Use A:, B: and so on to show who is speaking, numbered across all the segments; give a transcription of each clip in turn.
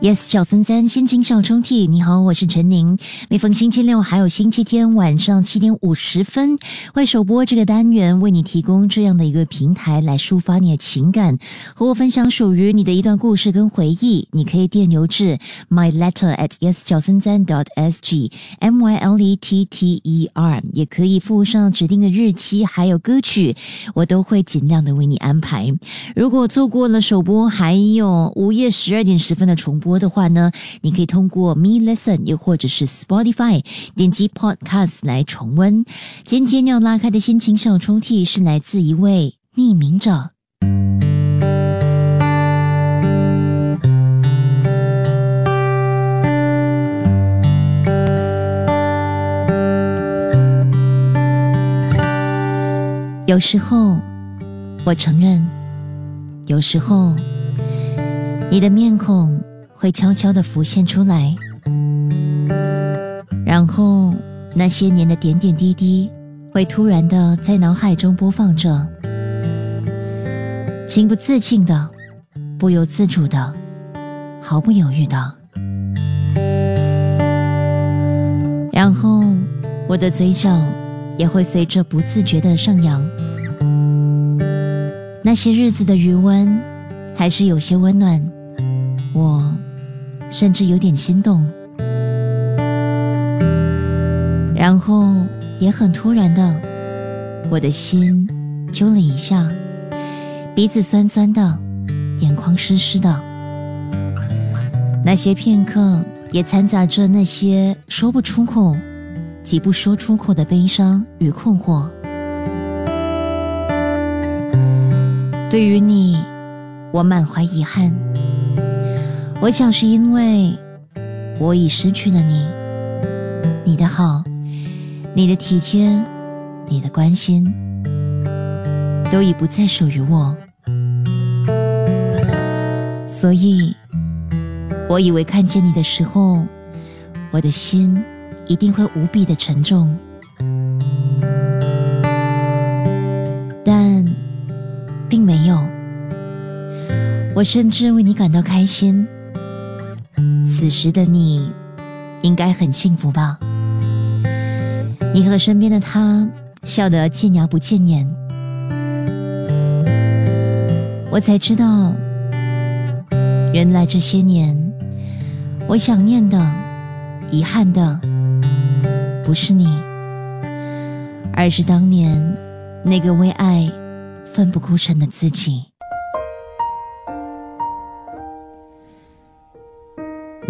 A: Yes，小森森心情小抽屉，你好，我是陈宁。每逢星期六还有星期天晚上七点五十分，会首播这个单元，为你提供这样的一个平台来抒发你的情感，和我分享属于你的一段故事跟回忆。你可以电邮至 my letter at yes 小森森 dot s g m y l e t t e r，也可以附上指定的日期还有歌曲，我都会尽量的为你安排。如果错过了首播，还有午夜十二点十分的重播。播的话呢，你可以通过 Me Listen 又或者是 Spotify 点击 Podcast 来重温。今天要拉开的心情小抽屉是来自一位匿名者。有时候，我承认，有时候你的面孔。会悄悄的浮现出来，然后那些年的点点滴滴会突然的在脑海中播放着，情不自禁的、不由自主的、毫不犹豫的，然后我的嘴角也会随着不自觉的上扬。那些日子的余温还是有些温暖，我。甚至有点心动，然后也很突然的，我的心揪了一下，鼻子酸酸的，眼眶湿湿的。那些片刻也掺杂着那些说不出口、挤不说出口的悲伤与困惑。对于你，我满怀遗憾。我想是因为我已失去了你，你的好，你的体贴，你的关心，都已不再属于我，所以，我以为看见你的时候，我的心一定会无比的沉重，但并没有，我甚至为你感到开心。此时的你，应该很幸福吧？你和身边的他笑得见牙不见眼，我才知道，原来这些年我想念的、遗憾的，不是你，而是当年那个为爱奋不顾身的自己。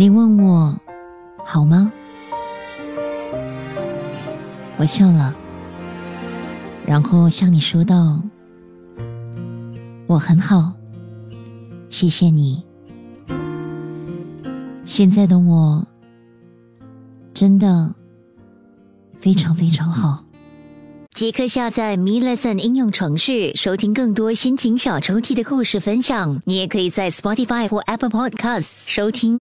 A: 你问我好吗？我笑了，然后向你说道：“我很好，谢谢你。现在的我真的非常非常好。”即刻下载 Me Lesson 应用程序，收听更多心情小抽屉的故事分享。你也可以在 Spotify 或 Apple Podcasts 收听。